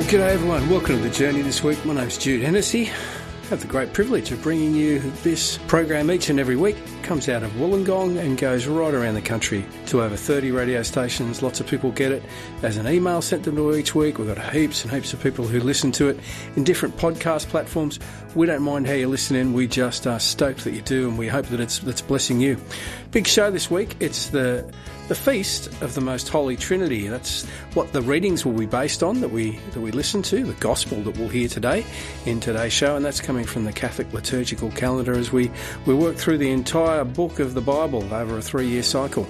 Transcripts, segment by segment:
Well, g'day everyone. Welcome to the journey this week. My name's Jude Hennessy. I have the great privilege of bringing you this program each and every week. Comes out of Wollongong and goes right around the country to over 30 radio stations. Lots of people get it as an email sent to them each week. We've got heaps and heaps of people who listen to it in different podcast platforms. We don't mind how you listen in. We just are stoked that you do, and we hope that it's that's blessing you. Big show this week. It's the the feast of the Most Holy Trinity. That's what the readings will be based on that we that we listen to, the gospel that we'll hear today in today's show, and that's coming from the Catholic liturgical calendar as we, we work through the entire book of the Bible over a three year cycle.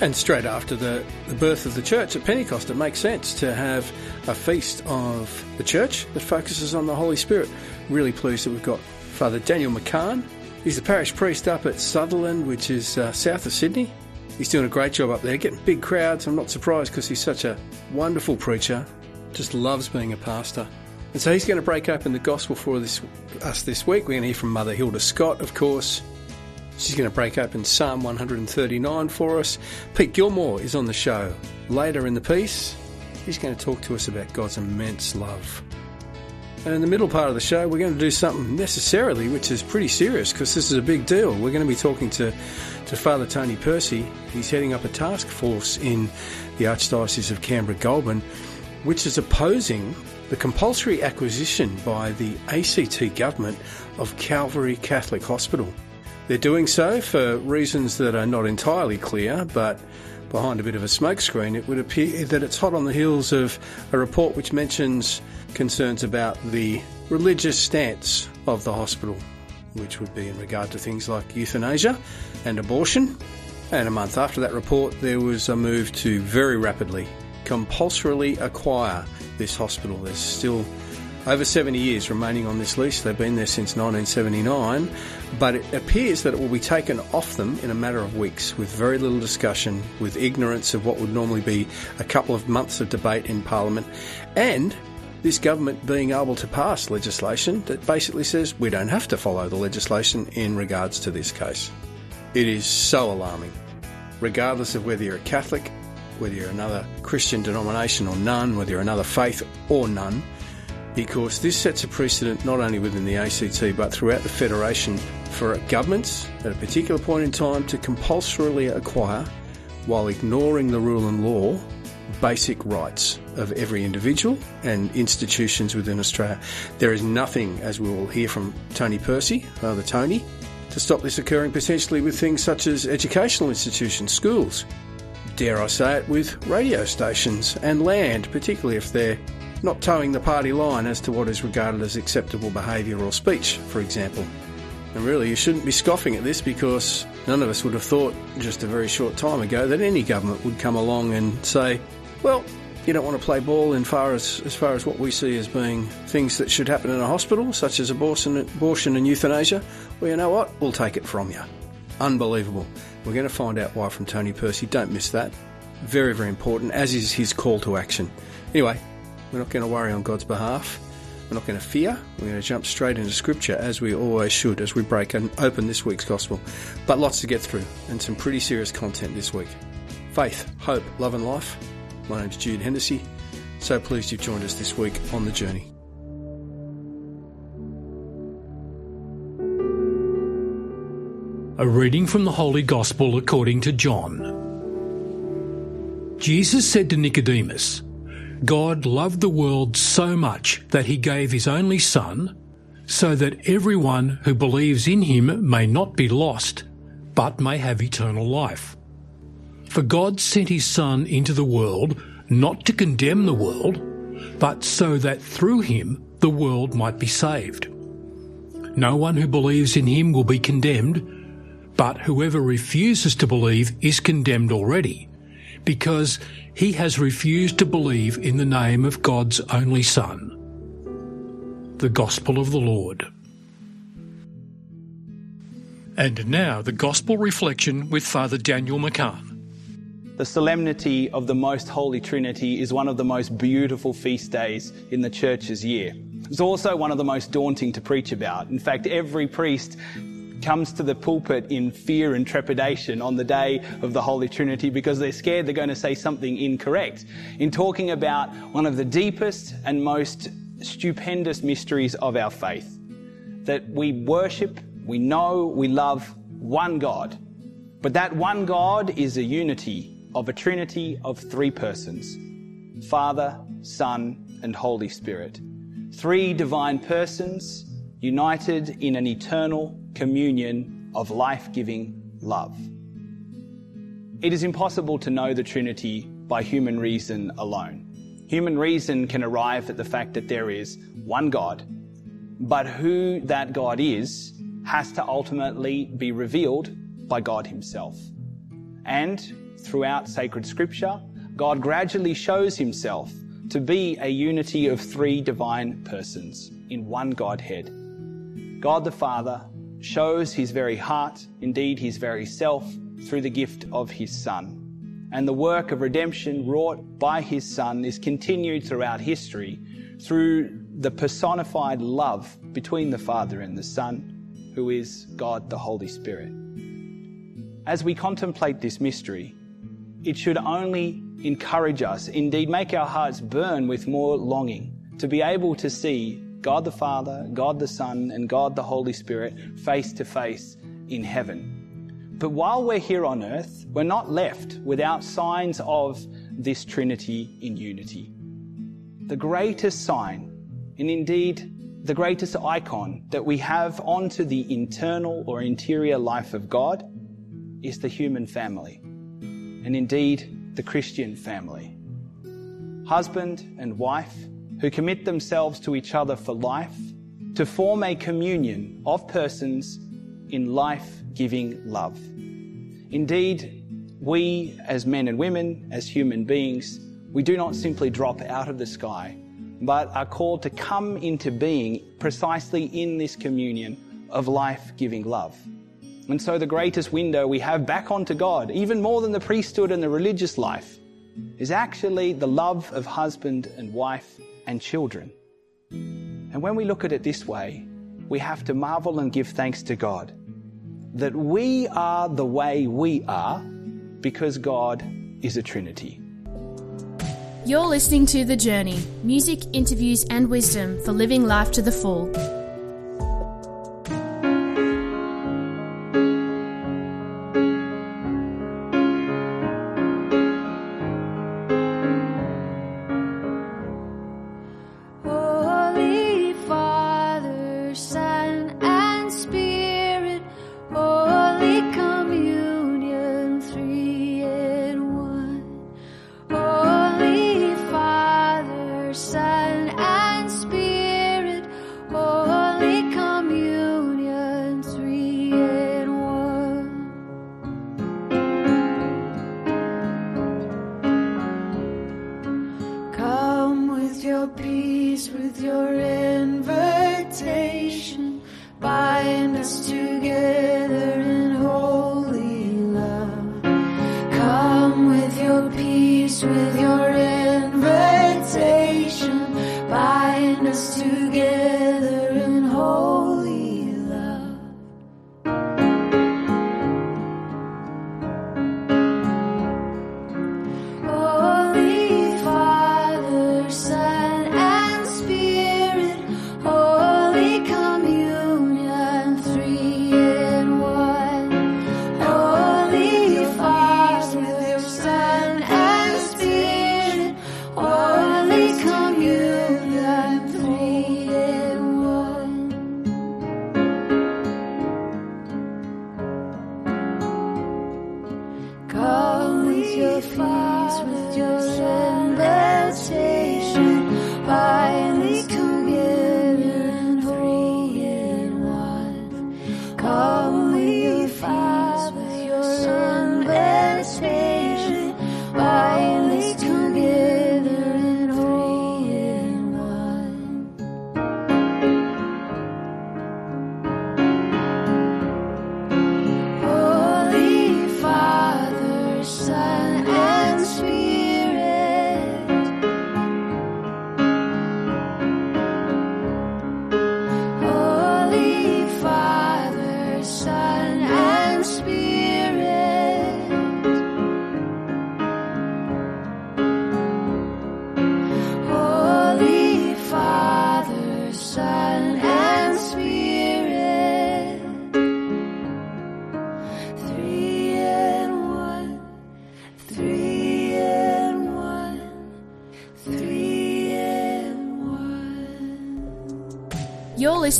And straight after the, the birth of the church at Pentecost, it makes sense to have a feast of the church that focuses on the Holy Spirit. Really pleased that we've got Father Daniel McCaughan. He's the parish priest up at Sutherland, which is uh, south of Sydney. He's doing a great job up there, getting big crowds. I'm not surprised because he's such a wonderful preacher, just loves being a pastor. And so he's going to break open the gospel for this, us this week. We're going to hear from Mother Hilda Scott, of course. She's going to break open Psalm 139 for us. Pete Gilmore is on the show later in the piece. He's going to talk to us about God's immense love. And in the middle part of the show, we're going to do something necessarily which is pretty serious because this is a big deal. We're going to be talking to, to Father Tony Percy. He's heading up a task force in the Archdiocese of Canberra Goulburn, which is opposing the compulsory acquisition by the ACT government of Calvary Catholic Hospital. They're doing so for reasons that are not entirely clear, but behind a bit of a smokescreen, it would appear that it's hot on the heels of a report which mentions concerns about the religious stance of the hospital, which would be in regard to things like euthanasia and abortion. And a month after that report, there was a move to very rapidly compulsorily acquire this hospital. There's still over 70 years remaining on this lease. They've been there since 1979, but it appears that it will be taken off them in a matter of weeks with very little discussion, with ignorance of what would normally be a couple of months of debate in Parliament, and this government being able to pass legislation that basically says we don't have to follow the legislation in regards to this case. It is so alarming. Regardless of whether you're a Catholic, whether you're another Christian denomination or none, whether you're another faith or none, because this sets a precedent not only within the ACT but throughout the Federation for governments at a particular point in time to compulsorily acquire, while ignoring the rule and law, basic rights of every individual and institutions within Australia. There is nothing, as we will hear from Tony Percy, Father Tony, to stop this occurring potentially with things such as educational institutions, schools, dare I say it, with radio stations and land, particularly if they're not toeing the party line as to what is regarded as acceptable behaviour or speech, for example. And really, you shouldn't be scoffing at this because none of us would have thought just a very short time ago that any government would come along and say, well, you don't want to play ball in far as, as far as what we see as being things that should happen in a hospital, such as abortion, abortion and euthanasia. Well, you know what? We'll take it from you. Unbelievable. We're going to find out why from Tony Percy. Don't miss that. Very, very important, as is his call to action. Anyway, we're not going to worry on God's behalf. We're not going to fear. We're going to jump straight into Scripture, as we always should, as we break and open this week's Gospel. But lots to get through, and some pretty serious content this week. Faith, hope, love, and life. My name's Jude Hennessy. So pleased you've joined us this week on the journey. A reading from the Holy Gospel according to John. Jesus said to Nicodemus, God loved the world so much that he gave his only Son, so that everyone who believes in him may not be lost, but may have eternal life. For God sent his Son into the world not to condemn the world, but so that through him the world might be saved. No one who believes in him will be condemned, but whoever refuses to believe is condemned already, because he has refused to believe in the name of God's only Son. The Gospel of the Lord. And now the Gospel reflection with Father Daniel McCaughan. The solemnity of the Most Holy Trinity is one of the most beautiful feast days in the Church's year. It's also one of the most daunting to preach about. In fact, every priest comes to the pulpit in fear and trepidation on the day of the Holy Trinity because they're scared they're going to say something incorrect. In talking about one of the deepest and most stupendous mysteries of our faith that we worship, we know, we love one God. But that one God is a unity of a trinity of three persons Father, Son, and Holy Spirit. Three divine persons united in an eternal communion of life giving love. It is impossible to know the Trinity by human reason alone. Human reason can arrive at the fact that there is one God, but who that God is has to ultimately be revealed by God Himself. And throughout sacred scripture, God gradually shows Himself to be a unity of three divine persons in one Godhead. God the Father shows His very heart, indeed His very self, through the gift of His Son. And the work of redemption wrought by His Son is continued throughout history through the personified love between the Father and the Son, who is God the Holy Spirit. As we contemplate this mystery, it should only encourage us, indeed make our hearts burn with more longing to be able to see God the Father, God the Son, and God the Holy Spirit face to face in heaven. But while we're here on earth, we're not left without signs of this Trinity in unity. The greatest sign, and indeed the greatest icon that we have onto the internal or interior life of God, is the human family, and indeed the Christian family. Husband and wife who commit themselves to each other for life to form a communion of persons in life giving love. Indeed, we as men and women, as human beings, we do not simply drop out of the sky, but are called to come into being precisely in this communion of life giving love. And so the greatest window we have back onto God, even more than the priesthood and the religious life, is actually the love of husband and wife and children. And when we look at it this way, we have to marvel and give thanks to God that we are the way we are because God is a Trinity. You're listening to The Journey music, interviews, and wisdom for living life to the full.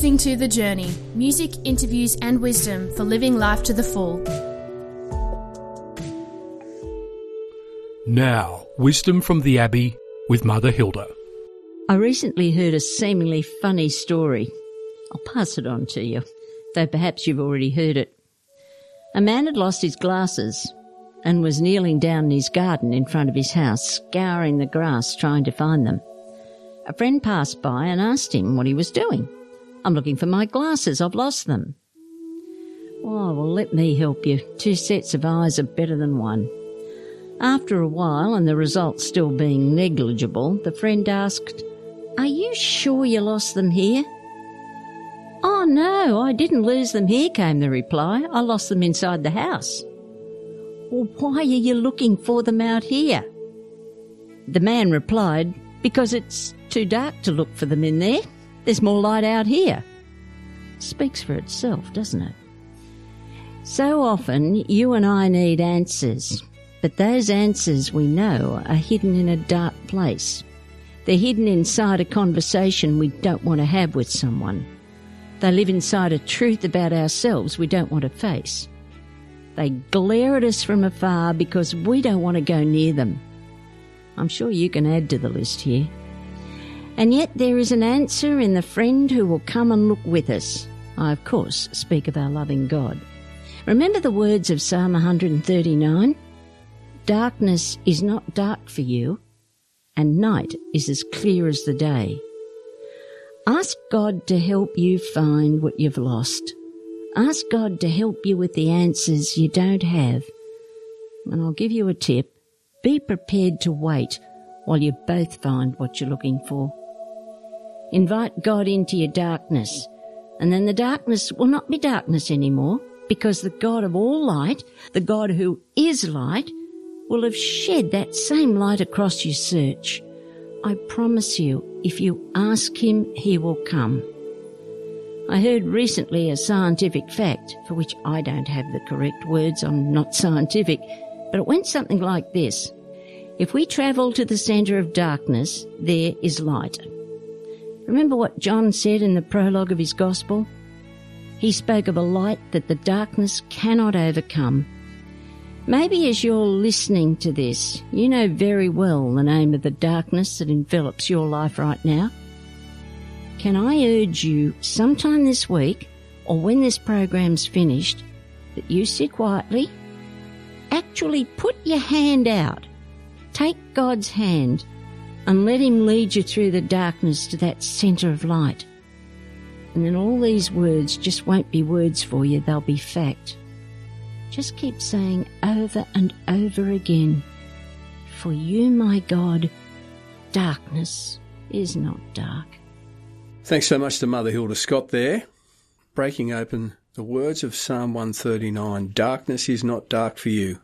Listening to The Journey music, interviews, and wisdom for living life to the full. Now, wisdom from the Abbey with Mother Hilda. I recently heard a seemingly funny story. I'll pass it on to you, though perhaps you've already heard it. A man had lost his glasses and was kneeling down in his garden in front of his house, scouring the grass trying to find them. A friend passed by and asked him what he was doing. I'm looking for my glasses, I've lost them. Oh, well, let me help you. Two sets of eyes are better than one. After a while, and the results still being negligible, the friend asked, Are you sure you lost them here? Oh, no, I didn't lose them here, came the reply. I lost them inside the house. Well, why are you looking for them out here? The man replied, Because it's too dark to look for them in there. There's more light out here. Speaks for itself, doesn't it? So often, you and I need answers, but those answers we know are hidden in a dark place. They're hidden inside a conversation we don't want to have with someone. They live inside a truth about ourselves we don't want to face. They glare at us from afar because we don't want to go near them. I'm sure you can add to the list here. And yet there is an answer in the friend who will come and look with us. I, of course, speak of our loving God. Remember the words of Psalm 139? Darkness is not dark for you, and night is as clear as the day. Ask God to help you find what you've lost. Ask God to help you with the answers you don't have. And I'll give you a tip. Be prepared to wait while you both find what you're looking for. Invite God into your darkness, and then the darkness will not be darkness anymore because the God of all light, the God who is light, will have shed that same light across your search. I promise you, if you ask Him, He will come. I heard recently a scientific fact for which I don't have the correct words, I'm not scientific, but it went something like this. If we travel to the centre of darkness, there is light. Remember what John said in the prologue of his Gospel? He spoke of a light that the darkness cannot overcome. Maybe as you're listening to this, you know very well the name of the darkness that envelops your life right now. Can I urge you sometime this week or when this program's finished that you sit quietly, actually put your hand out, take God's hand and let Him lead you through the darkness to that centre of light. And then all these words just won't be words for you, they'll be fact. Just keep saying over and over again, For you, my God, darkness is not dark. Thanks so much to Mother Hilda Scott there, breaking open the words of Psalm 139 Darkness is not dark for you,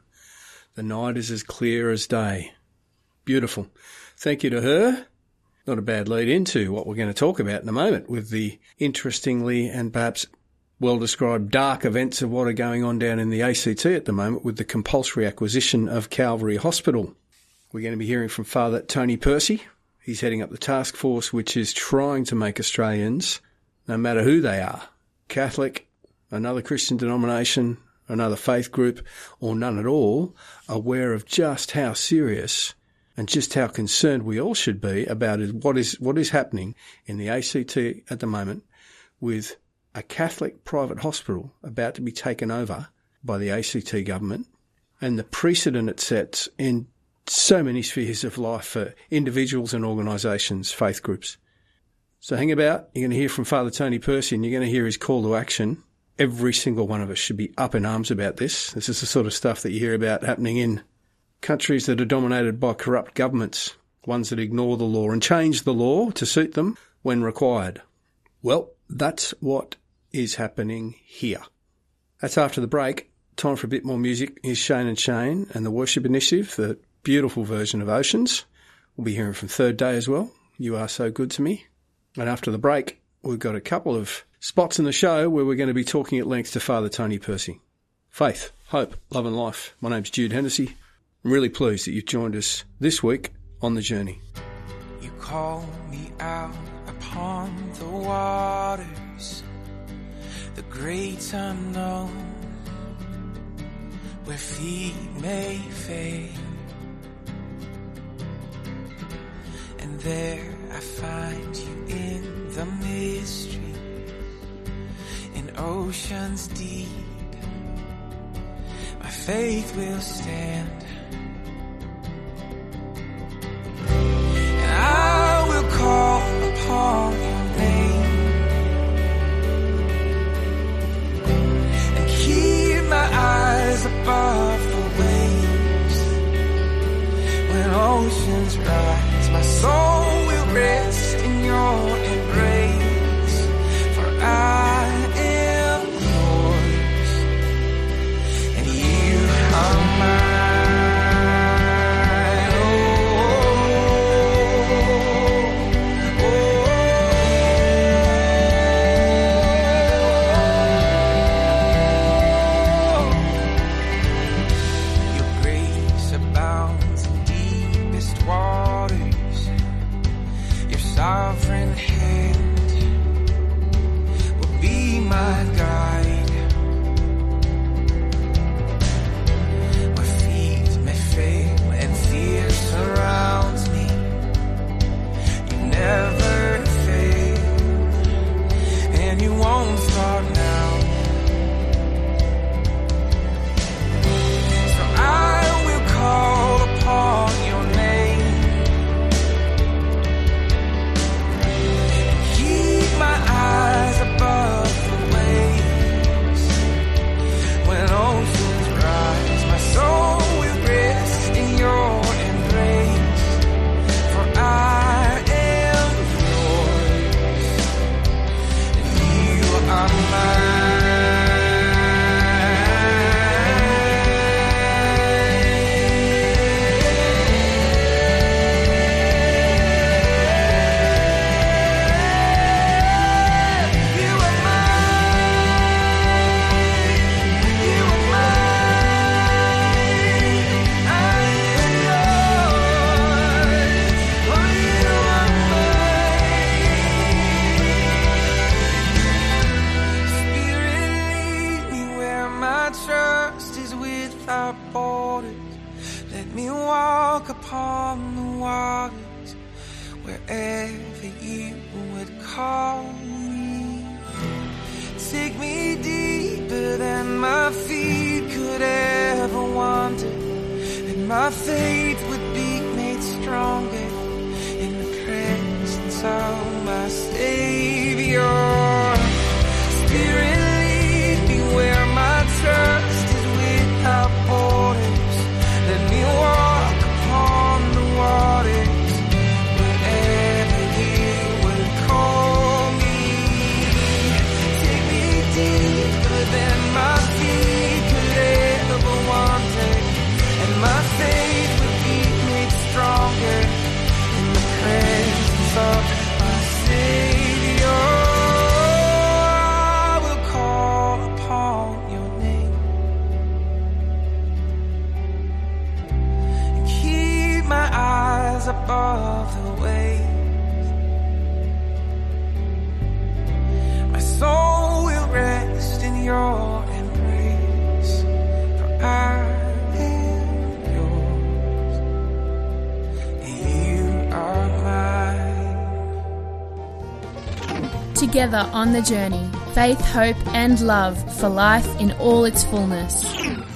the night is as clear as day. Beautiful. Thank you to her. Not a bad lead into what we're going to talk about in a moment with the interestingly and perhaps well described dark events of what are going on down in the ACT at the moment with the compulsory acquisition of Calvary Hospital. We're going to be hearing from Father Tony Percy. He's heading up the task force which is trying to make Australians, no matter who they are, Catholic, another Christian denomination, another faith group, or none at all, aware of just how serious and just how concerned we all should be about is what is what is happening in the ACT at the moment with a Catholic private hospital about to be taken over by the ACT government and the precedent it sets in so many spheres of life for individuals and organisations, faith groups. So hang about. You're going to hear from Father Tony Percy and you're going to hear his call to action. Every single one of us should be up in arms about this. This is the sort of stuff that you hear about happening in countries that are dominated by corrupt governments, ones that ignore the law and change the law to suit them when required. Well, that's what is happening here. That's after the break. Time for a bit more music. Here's Shane and Shane and the Worship Initiative, the beautiful version of Oceans. We'll be hearing from Third Day as well. You are so good to me. And after the break, we've got a couple of spots in the show where we're going to be talking at length to Father Tony Percy. Faith, hope, love and life. My name's Jude Hennessy. I'm really pleased that you've joined us this week on the journey. You call me out upon the waters, the great unknown, where feet may fade. And there I find you in the mystery, in oceans deep. My faith will stand. summer. above the waves. My soul will rest in your embrace, for I am yours, you are mine. Together on the journey, faith, hope, and love for life in all its fullness.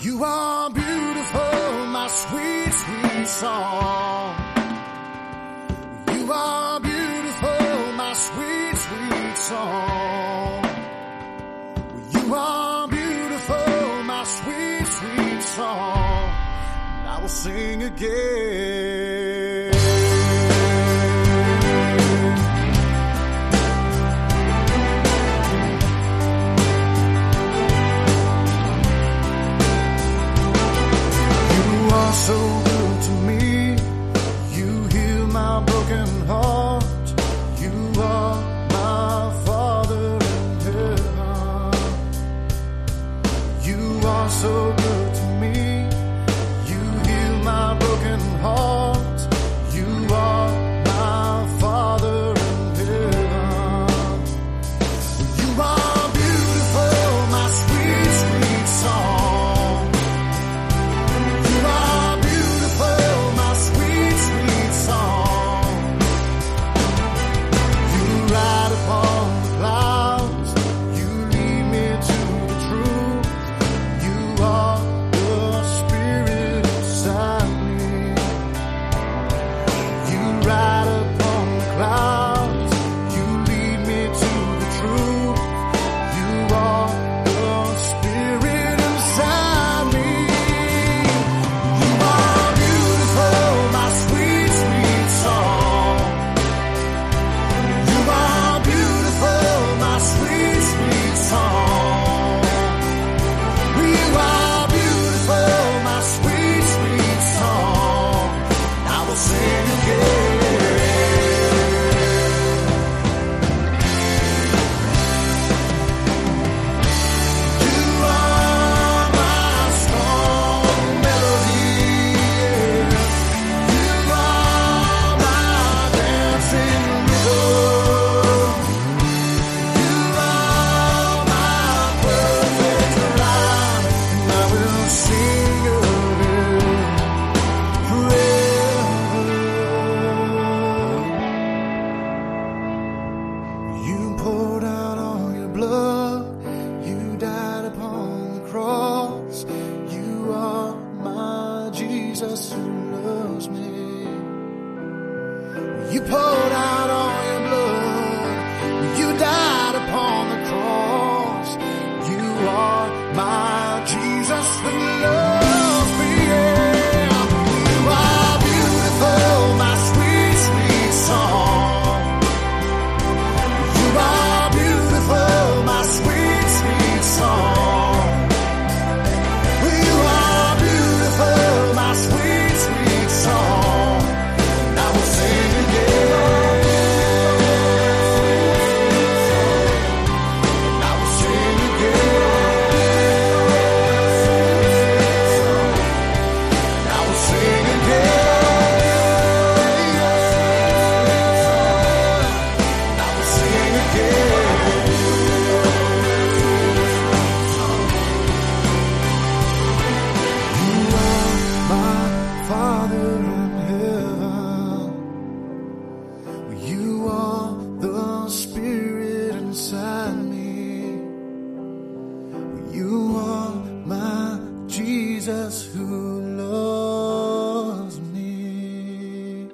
You are beautiful, my sweet, sweet song. You are beautiful, my sweet, sweet song. You are beautiful, my sweet, sweet song. And I will sing again.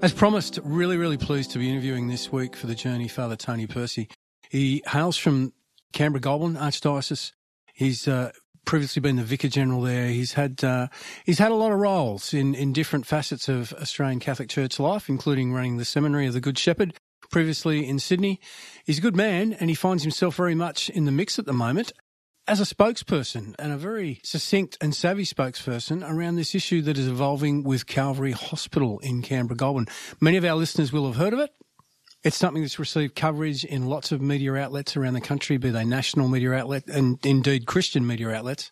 As promised, really, really pleased to be interviewing this week for the journey Father Tony Percy. He hails from Canberra Goulburn Archdiocese. He's uh, previously been the Vicar General there. He's had uh, he's had a lot of roles in, in different facets of Australian Catholic Church life, including running the Seminary of the Good Shepherd previously in Sydney. He's a good man, and he finds himself very much in the mix at the moment as a spokesperson and a very succinct and savvy spokesperson around this issue that is evolving with Calvary Hospital in Canberra Goulburn. Many of our listeners will have heard of it. It's something that's received coverage in lots of media outlets around the country, be they national media outlets and indeed Christian media outlets.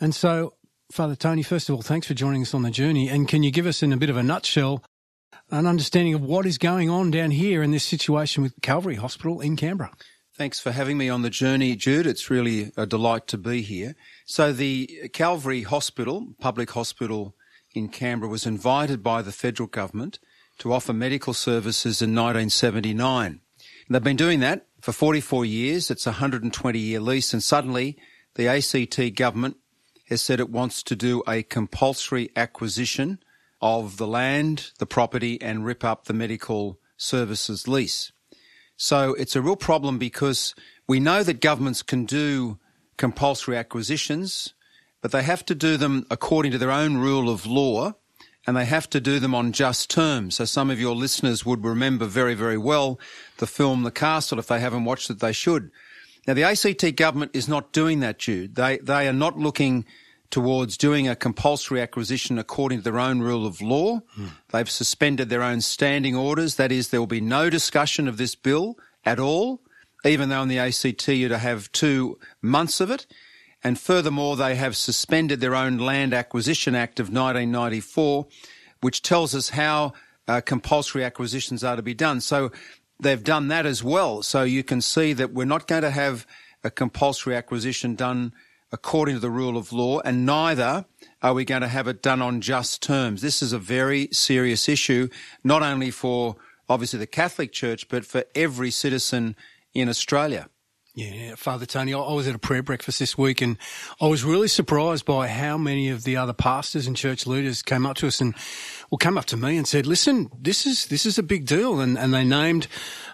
And so, Father Tony, first of all, thanks for joining us on the journey. And can you give us, in a bit of a nutshell, an understanding of what is going on down here in this situation with Calvary Hospital in Canberra? Thanks for having me on the journey, Jude. It's really a delight to be here. So the Calvary Hospital, public hospital in Canberra, was invited by the federal government to offer medical services in 1979. They've been doing that for 44 years. It's a 120 year lease and suddenly the ACT government has said it wants to do a compulsory acquisition of the land, the property and rip up the medical services lease. So it's a real problem because we know that governments can do compulsory acquisitions, but they have to do them according to their own rule of law and they have to do them on just terms. So some of your listeners would remember very, very well the film The Castle. If they haven't watched it, they should. Now the ACT government is not doing that, Jude. They, they are not looking towards doing a compulsory acquisition according to their own rule of law. They've suspended their own standing orders. That is, there will be no discussion of this bill at all, even though in the ACT you're to have two months of it. And furthermore, they have suspended their own Land Acquisition Act of 1994, which tells us how uh, compulsory acquisitions are to be done. So they've done that as well. So you can see that we're not going to have a compulsory acquisition done according to the rule of law, and neither are we going to have it done on just terms. This is a very serious issue, not only for obviously the Catholic Church, but for every citizen in Australia. Yeah, Father Tony, I was at a prayer breakfast this week and I was really surprised by how many of the other pastors and church leaders came up to us and well, came up to me and said, listen, this is, this is a big deal. And, and they named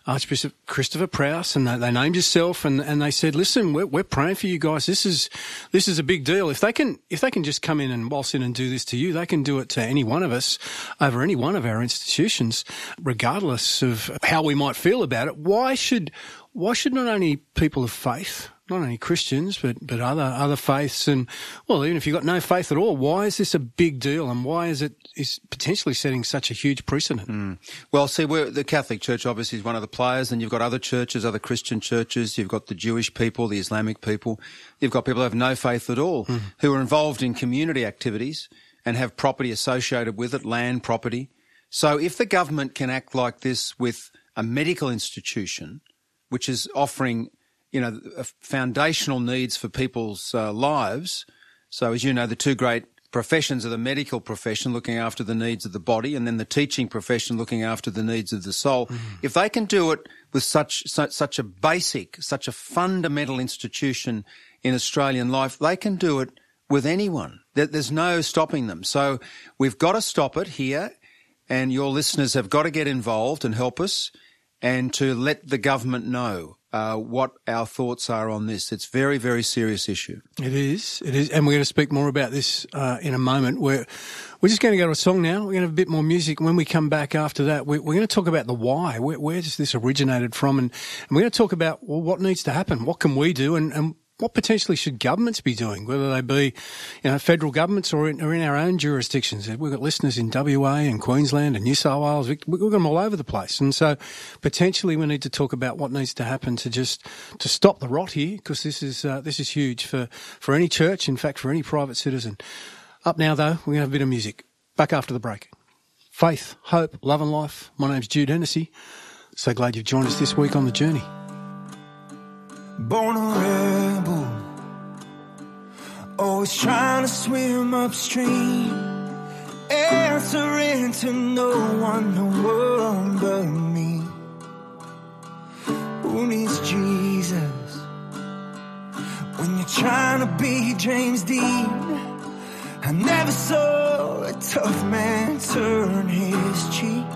Archbishop Christopher Prowse and they, they named yourself and, and they said, listen, we're, we're praying for you guys. This is, this is a big deal. If they can, if they can just come in and waltz in and do this to you, they can do it to any one of us over any one of our institutions, regardless of how we might feel about it. Why should, why should not only people of faith not only Christians, but, but other, other faiths. And, well, even if you've got no faith at all, why is this a big deal? And why is it is potentially setting such a huge precedent? Hmm. Well, see, we're, the Catholic Church obviously is one of the players, and you've got other churches, other Christian churches. You've got the Jewish people, the Islamic people. You've got people who have no faith at all, hmm. who are involved in community activities and have property associated with it, land, property. So if the government can act like this with a medical institution, which is offering, you know, foundational needs for people's uh, lives. So as you know, the two great professions are the medical profession looking after the needs of the body and then the teaching profession looking after the needs of the soul. If they can do it with such, such, such a basic, such a fundamental institution in Australian life, they can do it with anyone. There- There's no stopping them. So we've got to stop it here and your listeners have got to get involved and help us and to let the government know uh, what our thoughts are on this. It's very, very serious issue. It is. It is. And we're going to speak more about this uh, in a moment. We're, we're just going to go to a song now. We're going to have a bit more music. When we come back after that, we're, we're going to talk about the why. Where, where does this originated from? And, and we're going to talk about well, what needs to happen. What can we do? And, and what potentially should governments be doing, whether they be, you know, federal governments or in, or in our own jurisdictions? We've got listeners in WA and Queensland and New South Wales. We- We've got them all over the place. And so potentially we need to talk about what needs to happen to just, to stop the rot here, because this is, uh, this is huge for, for any church, in fact, for any private citizen. Up now though, we're going to have a bit of music. Back after the break. Faith, hope, love and life. My name's Jude Hennessy. So glad you've joined us this week on the journey. Born always trying to swim upstream, answering to no one, no one but me. Who needs Jesus when you're trying to be James Dean? I never saw a tough man turn his cheek.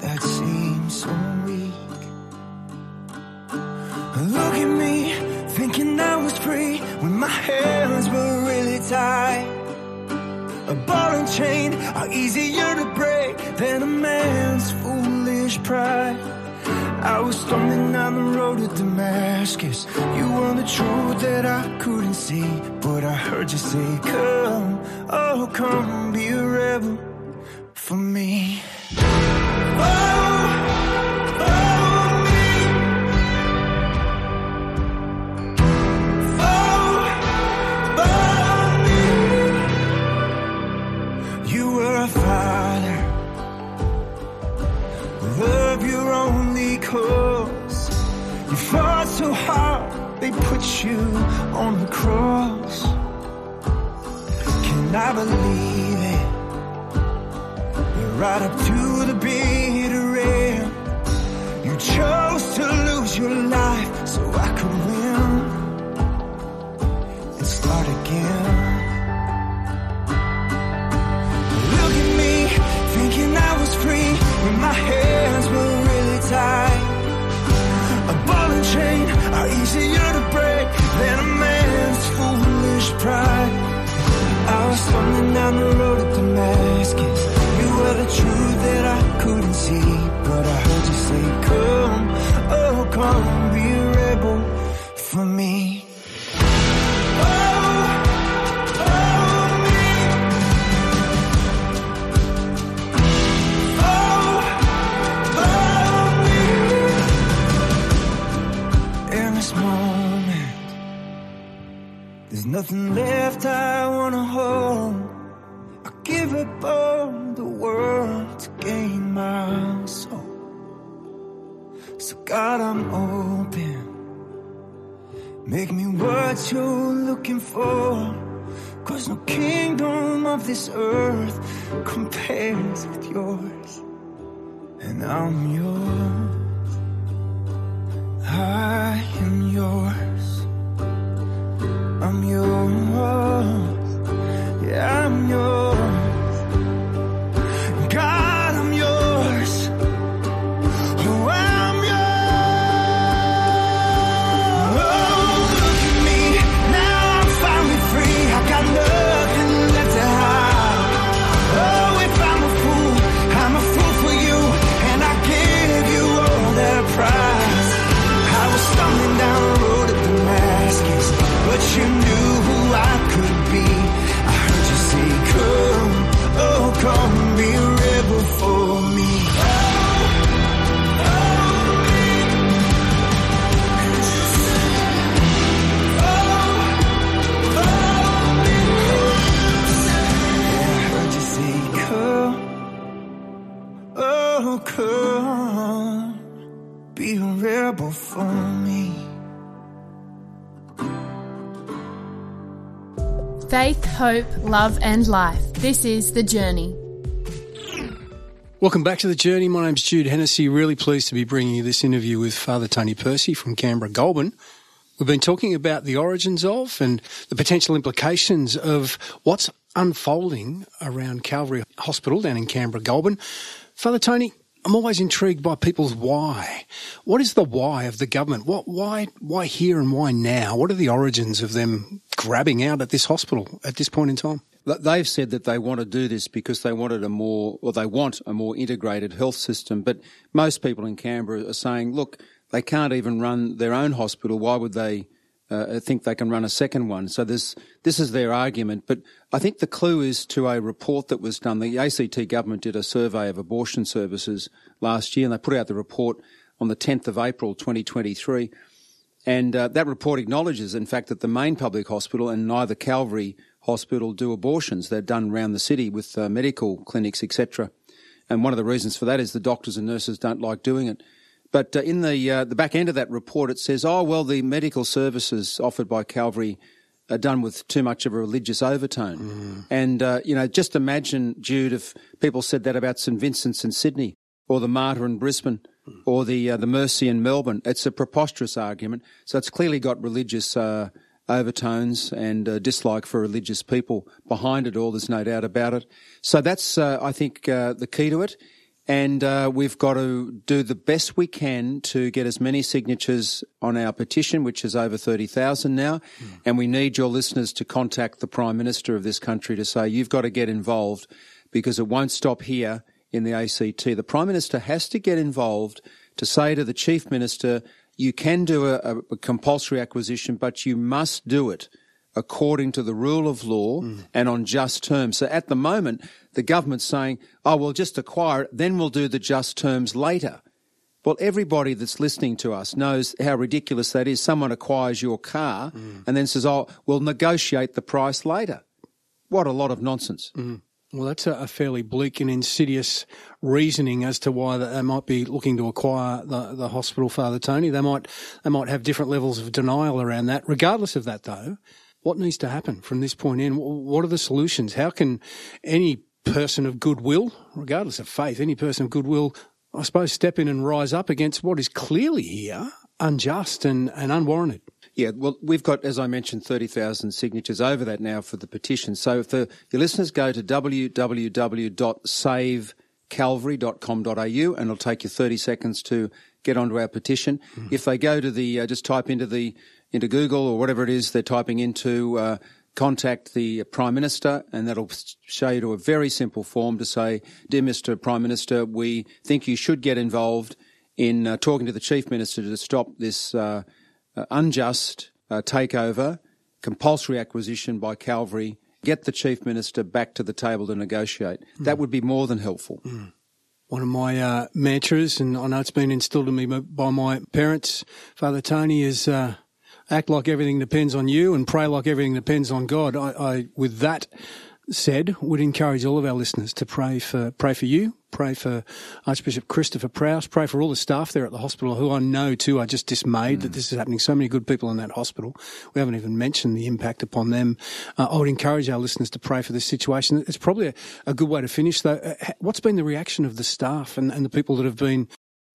That seems so weak. Look at me, thinking I was free when my hands were really tied. A ball and chain are easier to break than a man's foolish pride. I was stumbling down the road to Damascus. You were the truth that I couldn't see, but I heard you say, Come, oh, come, be a rebel for me. They put you on the cross. Can I believe it? You're right up to the bitter end. You chose to lose your life so I could win and start again. Look at me, thinking I was free when my hands than a man's foolish pride. I was stumbling down the road to Damascus. You were the truth that I couldn't see, but I heard you say, "Come, oh come, nothing left I wanna hold. I give up all the world to gain my soul. So God, I'm open. Make me what you're looking for. Cause no kingdom of this earth compares with yours. And I'm yours. Be a rebel for me. Faith, hope, love, and life. This is The Journey. Welcome back to the journey. My name's Jude Hennessy. Really pleased to be bringing you this interview with Father Tony Percy from Canberra Goulburn. We've been talking about the origins of and the potential implications of what's unfolding around Calvary Hospital down in Canberra Goulburn. Father Tony, I'm always intrigued by people's why. What is the why of the government? What why why here and why now? What are the origins of them grabbing out at this hospital at this point in time? They've said that they want to do this because they wanted a more, or they want a more integrated health system. But most people in Canberra are saying, look, they can't even run their own hospital. Why would they uh, think they can run a second one? So this this is their argument. But I think the clue is to a report that was done. The ACT government did a survey of abortion services last year, and they put out the report on the 10th of April 2023. And uh, that report acknowledges, in fact, that the main public hospital and neither Calvary Hospital do abortions. They're done around the city with uh, medical clinics, etc. And one of the reasons for that is the doctors and nurses don't like doing it. But uh, in the uh, the back end of that report, it says, "Oh well, the medical services offered by Calvary are done with too much of a religious overtone." And uh, you know, just imagine, Jude, if people said that about St Vincent's in Sydney, or the Mater in Brisbane, or the uh, the Mercy in Melbourne. It's a preposterous argument. So it's clearly got religious uh, overtones and uh, dislike for religious people behind it all. There's no doubt about it. So that's, uh, I think, uh, the key to it. And uh, we've got to do the best we can to get as many signatures on our petition, which is over 30,000 now. And we need your listeners to contact the Prime Minister of this country to say, you've got to get involved because it won't stop here in the ACT. The Prime Minister has to get involved to say to the Chief Minister, you can do a, a- a compulsory acquisition, but you must do it according to the rule of law and on just terms. So at the moment, the government's saying, oh, we'll just acquire it, then we'll do the just terms later. Well, everybody that's listening to us knows how ridiculous that is. Someone acquires your car mm. and then says, oh, we'll negotiate the price later. What a lot of nonsense. Mm. Well, that's a, a fairly bleak and insidious reasoning as to why they might be looking to acquire the, the hospital, Father Tony. They might they might have different levels of denial around that. Regardless of that, though, what needs to happen from this point in? What are the solutions? How can any person of goodwill, regardless of faith, any person of goodwill, I suppose, step in and rise up against what is clearly here unjust and, and unwarranted? Yeah, well, we've got, as I mentioned, 30,000 signatures over that now for the petition. So if the, your listeners go to www.savecalvary.com.au and it'll take you 30 seconds to get onto our petition. If they go to the, uh, just type into the, into Google or whatever it is they're typing into, uh, contact the Prime Minister and that'll show you to a very simple form to say, Dear Mr. Prime Minister, we think you should get involved in uh, talking to the Chief Minister to stop this uh, uh, unjust uh, takeover, compulsory acquisition by Calvary, get the Chief Minister back to the table to negotiate. That would be more than helpful. one of my uh, mantras, and I know it's been instilled in me by my parents, Father Tony, is uh, act like everything depends on you and pray like everything depends on God. I, I, with that said, would encourage all of our listeners to pray for pray for you, pray for Archbishop Christopher Prowse, pray for all the staff there at the hospital who I know too are just dismayed that this is happening. So many good people in that hospital. We haven't even mentioned the impact upon them. Uh, I would encourage our listeners to pray for this situation. It's probably a, a good way to finish though. Uh, what's been the reaction of the staff and, and the people that have been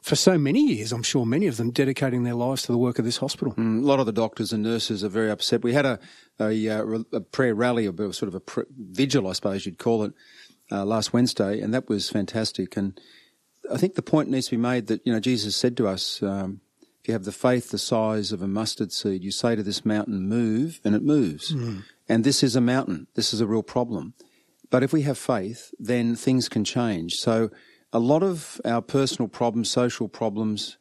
for so many years, I'm sure many of them dedicating their lives to the work of this hospital. Mm, A lot of the doctors and nurses are very upset. We had a, a, uh, a prayer rally, or sort of a pr- vigil, I suppose you'd call it, uh, last Wednesday, and that was fantastic. And I think the point needs to be made that, you know, Jesus said to us, um, if you have the faith the size of a mustard seed, you say to this mountain, move, and it moves. And this is a mountain. This is a real problem. But if we have faith, then things can change. So a lot of our personal problems, social problems,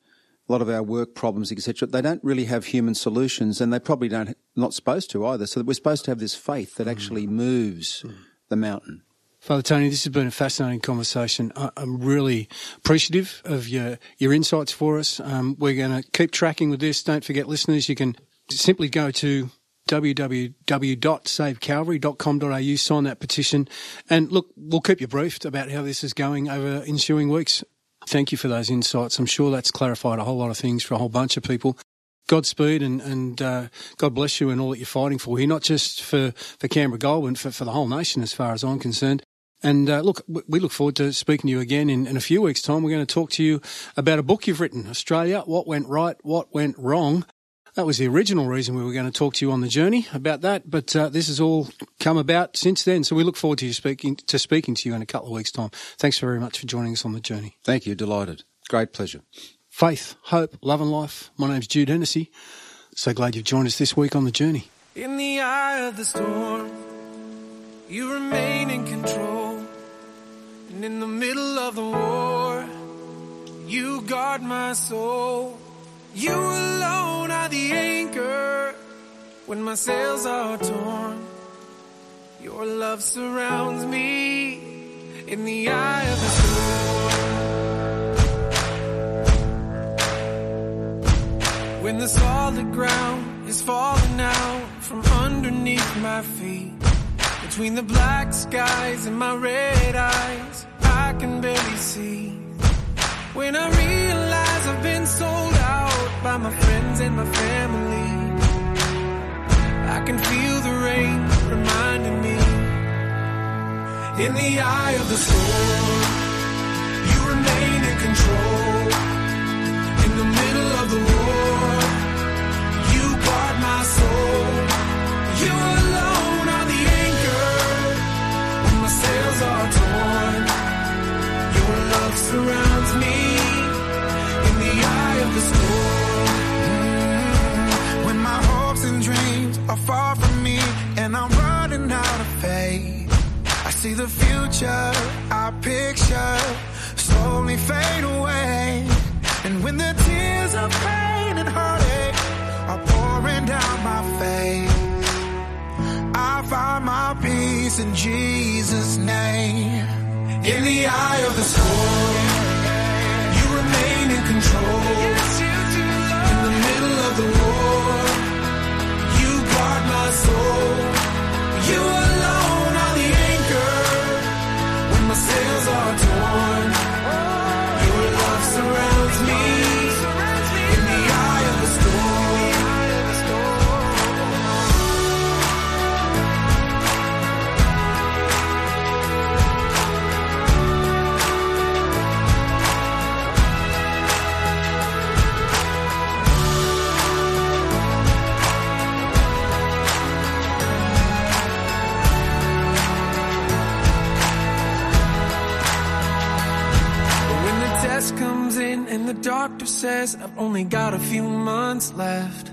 a lot of our work problems, etc., they don't really have human solutions, and they probably don't not supposed to either. So we're supposed to have this faith that actually moves the mountain. Father Tony, this has been a fascinating conversation. I'm really appreciative of your your insights for us. Um, we're going to keep tracking with this. Don't forget, listeners, you can simply go to www.savecalvary.com.au, sign that petition, and look, we'll keep you briefed about how this is going over ensuing weeks. Thank you for those insights. I'm sure that's clarified a whole lot of things for a whole bunch of people. Godspeed and, and uh, God bless you and all that you're fighting for here, not just for, for Canberra Gold, but for, for the whole nation as far as I'm concerned. And uh, look, we look forward to speaking to you again in, in a few weeks' time. We're going to talk to you about a book you've written, Australia, What Went Right, What Went Wrong. That was the original reason we were going to talk to you on the journey about that, but uh, this has all come about since then. So we look forward to you speaking to speaking to you in a couple of weeks' time. Thanks very much for joining us on the journey. Thank you. Delighted. Great pleasure. Faith, hope, love, and life. My name's Jude Hennessy. So glad you've joined us this week on the journey. In the eye of the storm, you remain in control. And in the middle of the war, you guard my soul. You alone are the anchor when my sails are torn. Your love surrounds me in the eye of the storm. When the solid ground is falling out from underneath my feet, between the black skies and my red eyes, I can barely see. When I realize I've been sold out by my friends and my family, I can feel the rain reminding me. In the eye of the storm, you remain in control. See the future I picture slowly fade away. And when the tears of pain and heartache are pouring down my face, I find my peace in Jesus' name. In the eye of the storm, you remain in control. In the middle of the war, you guard my soul. Torn. Your love surrounds me and the doctor says I've only got a few months left,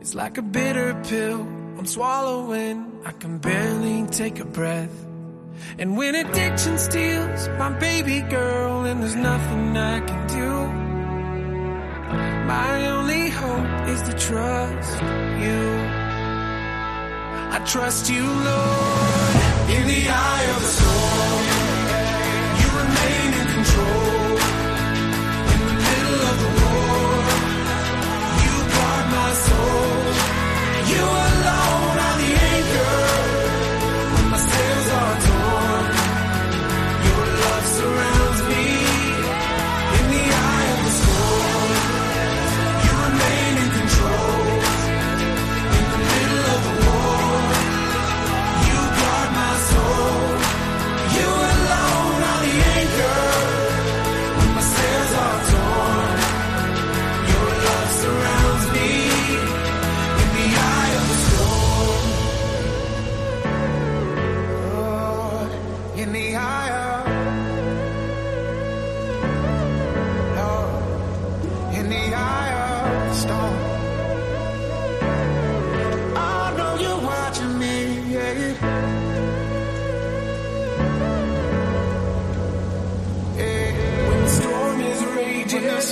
it's like a bitter pill I'm swallowing. I can barely take a breath. And when addiction steals my baby girl and there's nothing I can do, my only hope is to trust you. I trust you, Lord, in the eye of the storm. You remain in control.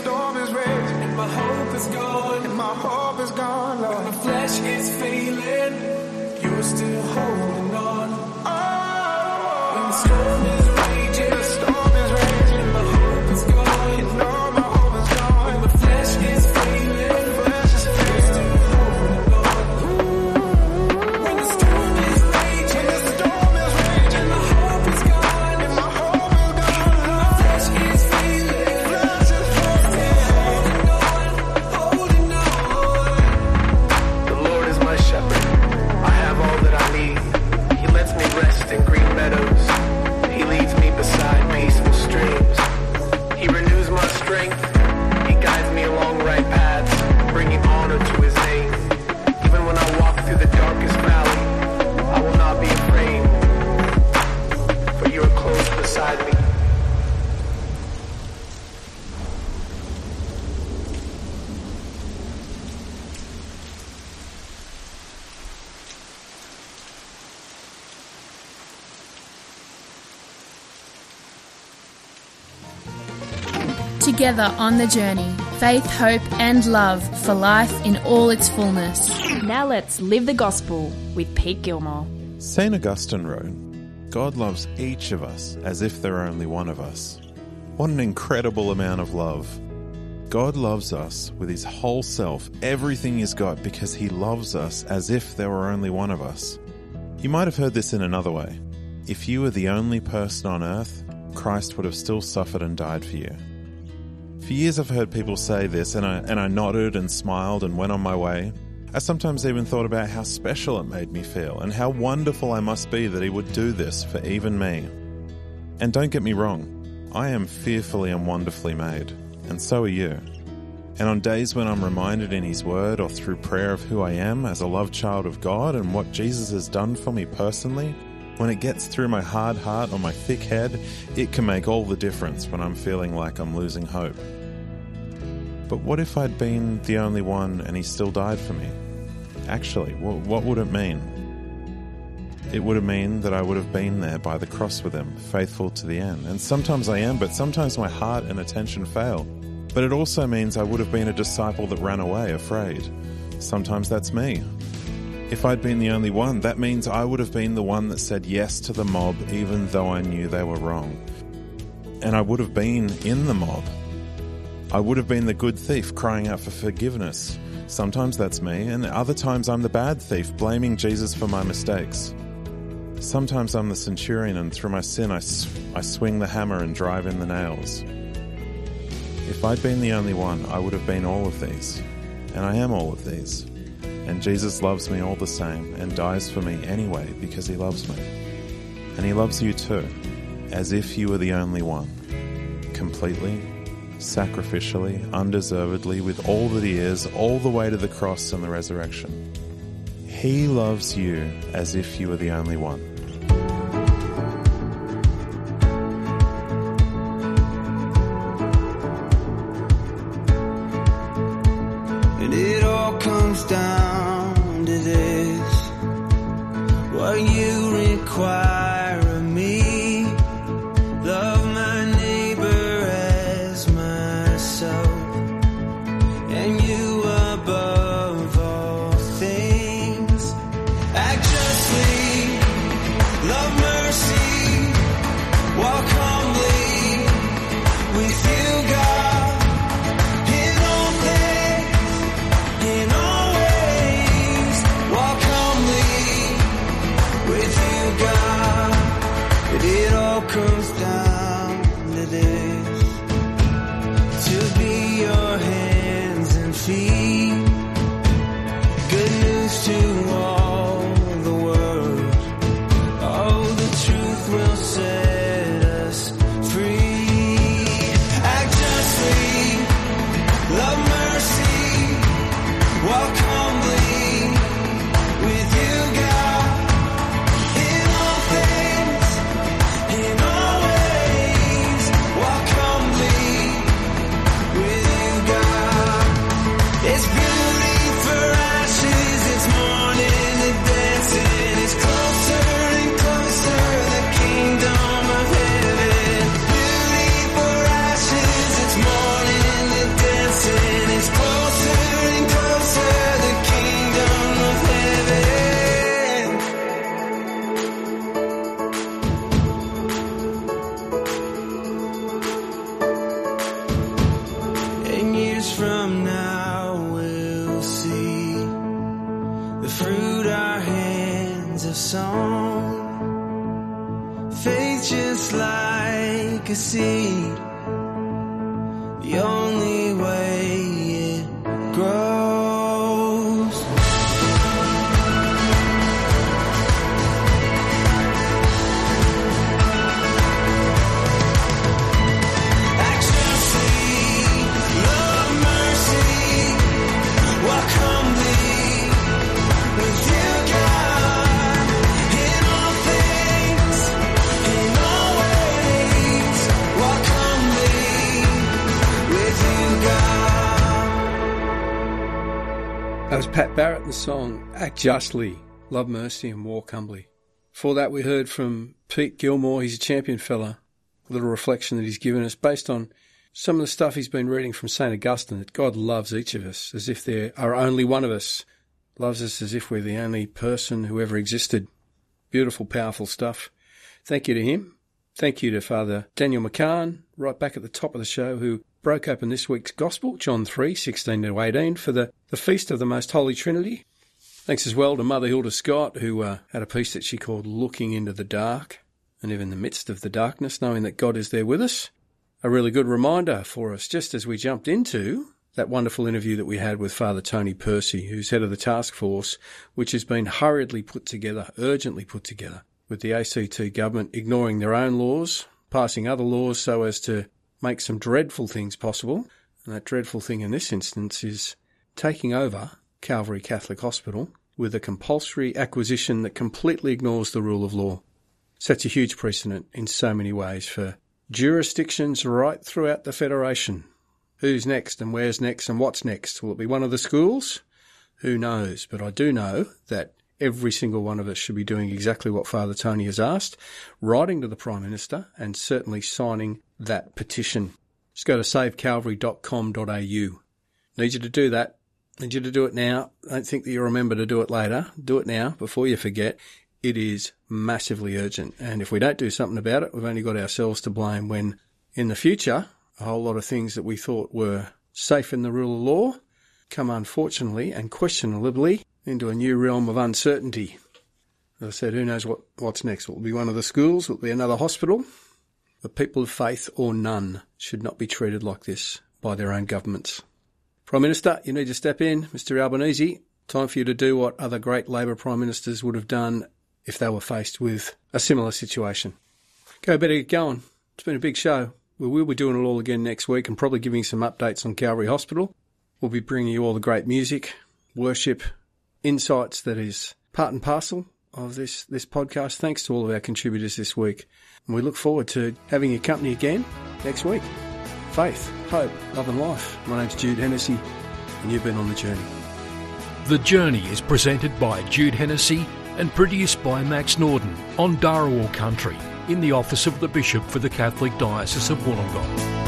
Storm is raging, and my hope is gone, and my hope is gone, Lord. When my flesh is failing, you're still holding Together on the journey, faith, hope, and love for life in all its fullness. Now let's live the gospel with Pete Gilmore. St. Augustine wrote, God loves each of us as if there are only one of us. What an incredible amount of love. God loves us with his whole self, everything he's got, because he loves us as if there were only one of us. You might have heard this in another way. If you were the only person on earth, Christ would have still suffered and died for you. For years I've heard people say this, and I, and I nodded and smiled and went on my way. I sometimes even thought about how special it made me feel and how wonderful I must be that he would do this for even me. And don't get me wrong, I am fearfully and wonderfully made, and so are you. And on days when I'm reminded in His Word or through prayer of who I am as a loved child of God and what Jesus has done for me personally, when it gets through my hard heart or my thick head, it can make all the difference when I'm feeling like I'm losing hope. But what if I'd been the only one and He still died for me? Actually, wh- what would it mean? It would have mean that I would have been there by the cross with Him, faithful to the end. And sometimes I am, but sometimes my heart and attention fail. But it also means I would have been a disciple that ran away, afraid. Sometimes that's me. If I'd been the only one, that means I would have been the one that said yes to the mob, even though I knew they were wrong. And I would have been in the mob. I would have been the good thief crying out for forgiveness. Sometimes that's me, and other times I'm the bad thief blaming Jesus for my mistakes. Sometimes I'm the centurion, and through my sin, I I swing the hammer and drive in the nails. If I'd been the only one, I would have been all of these. And I am all of these. And Jesus loves me all the same and dies for me anyway because he loves me. And he loves you too, as if you were the only one. Completely, sacrificially, undeservedly, with all that he is, all the way to the cross and the resurrection. He loves you as if you were the only one. Song Act Justly, Love Mercy and Walk Humbly. Before that, we heard from Pete Gilmore. He's a champion fella. A little reflection that he's given us based on some of the stuff he's been reading from St. Augustine that God loves each of us as if there are only one of us, loves us as if we're the only person who ever existed. Beautiful, powerful stuff. Thank you to him. Thank you to Father Daniel McCaughan, right back at the top of the show, who broke open this week's Gospel, John 3, 16 to 18, for the, the Feast of the Most Holy Trinity. Thanks as well to Mother Hilda Scott, who uh, had a piece that she called Looking into the Dark, and even in the midst of the darkness, knowing that God is there with us. A really good reminder for us, just as we jumped into that wonderful interview that we had with Father Tony Percy, who's head of the task force, which has been hurriedly put together, urgently put together, with the ACT government ignoring their own laws, passing other laws so as to make some dreadful things possible. And that dreadful thing in this instance is taking over Calvary Catholic Hospital with a compulsory acquisition that completely ignores the rule of law. Sets a huge precedent in so many ways for jurisdictions right throughout the Federation. Who's next and where's next and what's next? Will it be one of the schools? Who knows? But I do know that every single one of us should be doing exactly what Father Tony has asked, writing to the Prime Minister and certainly signing that petition. Just go to savecalvary.com.au. Need you to do that. Need you to do it now. Don't think that you'll remember to do it later. Do it now before you forget. It is massively urgent. And if we don't do something about it, we've only got ourselves to blame when in the future, a whole lot of things that we thought were safe in the rule of law come unfortunately and questionably into a new realm of uncertainty. As I said, who knows what, what's next? Will it be one of the schools? Will it be another hospital? The people of faith or none should not be treated like this by their own governments. Prime Minister, you need to step in. Mr Albanese, time for you to do what other great Labor Prime Ministers would have done if they were faced with a similar situation. Go, better get going. It's been a big show. We will be doing it all again next week and probably giving some updates on Calvary Hospital. We'll be bringing you all the great music, worship, insights that is part and parcel of this, this podcast. Thanks to all of our contributors this week. And we look forward to having your company again next week. Faith, hope, love and life. My name's Jude Hennessy and you've been on the journey. The Journey is presented by Jude Hennessy and produced by Max Norden on Dharawal Country in the office of the Bishop for the Catholic Diocese of Wollongong.